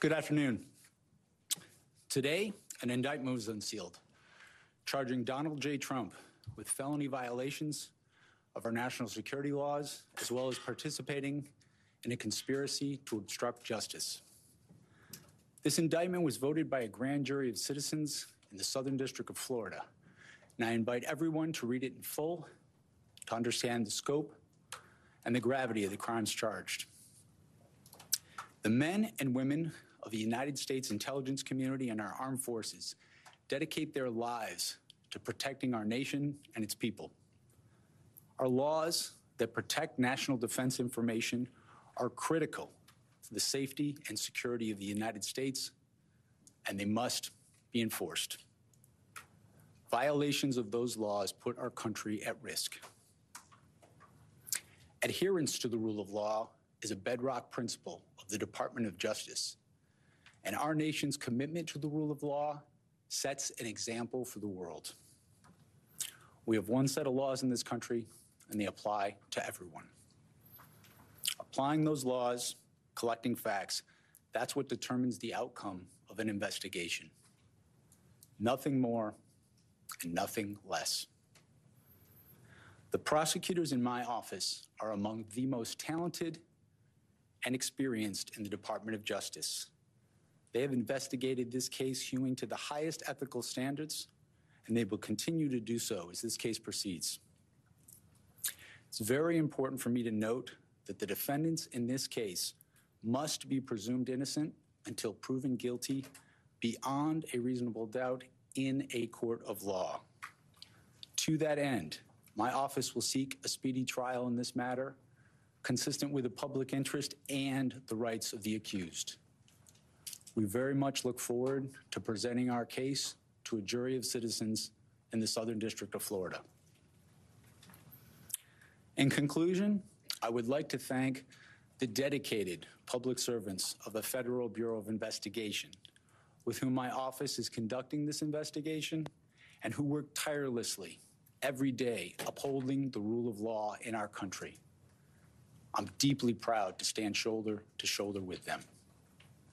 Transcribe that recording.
Good afternoon. Today, an indictment was unsealed, charging Donald J. Trump with felony violations of our national security laws, as well as participating in a conspiracy to obstruct justice. This indictment was voted by a grand jury of citizens in the Southern District of Florida, and I invite everyone to read it in full to understand the scope and the gravity of the crimes charged. The men and women of the United States intelligence community and our armed forces dedicate their lives to protecting our nation and its people. Our laws that protect national defense information are critical to the safety and security of the United States, and they must be enforced. Violations of those laws put our country at risk. Adherence to the rule of law is a bedrock principle of the Department of Justice, and our nation's commitment to the rule of law sets an example for the world. We have one set of laws in this country, and they apply to everyone. Applying those laws, collecting facts, that's what determines the outcome of an investigation. Nothing more and nothing less. The prosecutors in my office are among the most talented and experienced in the Department of Justice. They have investigated this case hewing to the highest ethical standards, and they will continue to do so as this case proceeds. It's very important for me to note that the defendants in this case must be presumed innocent until proven guilty beyond a reasonable doubt in a court of law. To that end, my office will seek a speedy trial in this matter, consistent with the public interest and the rights of the accused. We very much look forward to presenting our case to a jury of citizens in the Southern District of Florida. In conclusion, I would like to thank the dedicated public servants of the Federal Bureau of Investigation, with whom my office is conducting this investigation and who work tirelessly every day upholding the rule of law in our country. I'm deeply proud to stand shoulder to shoulder with them.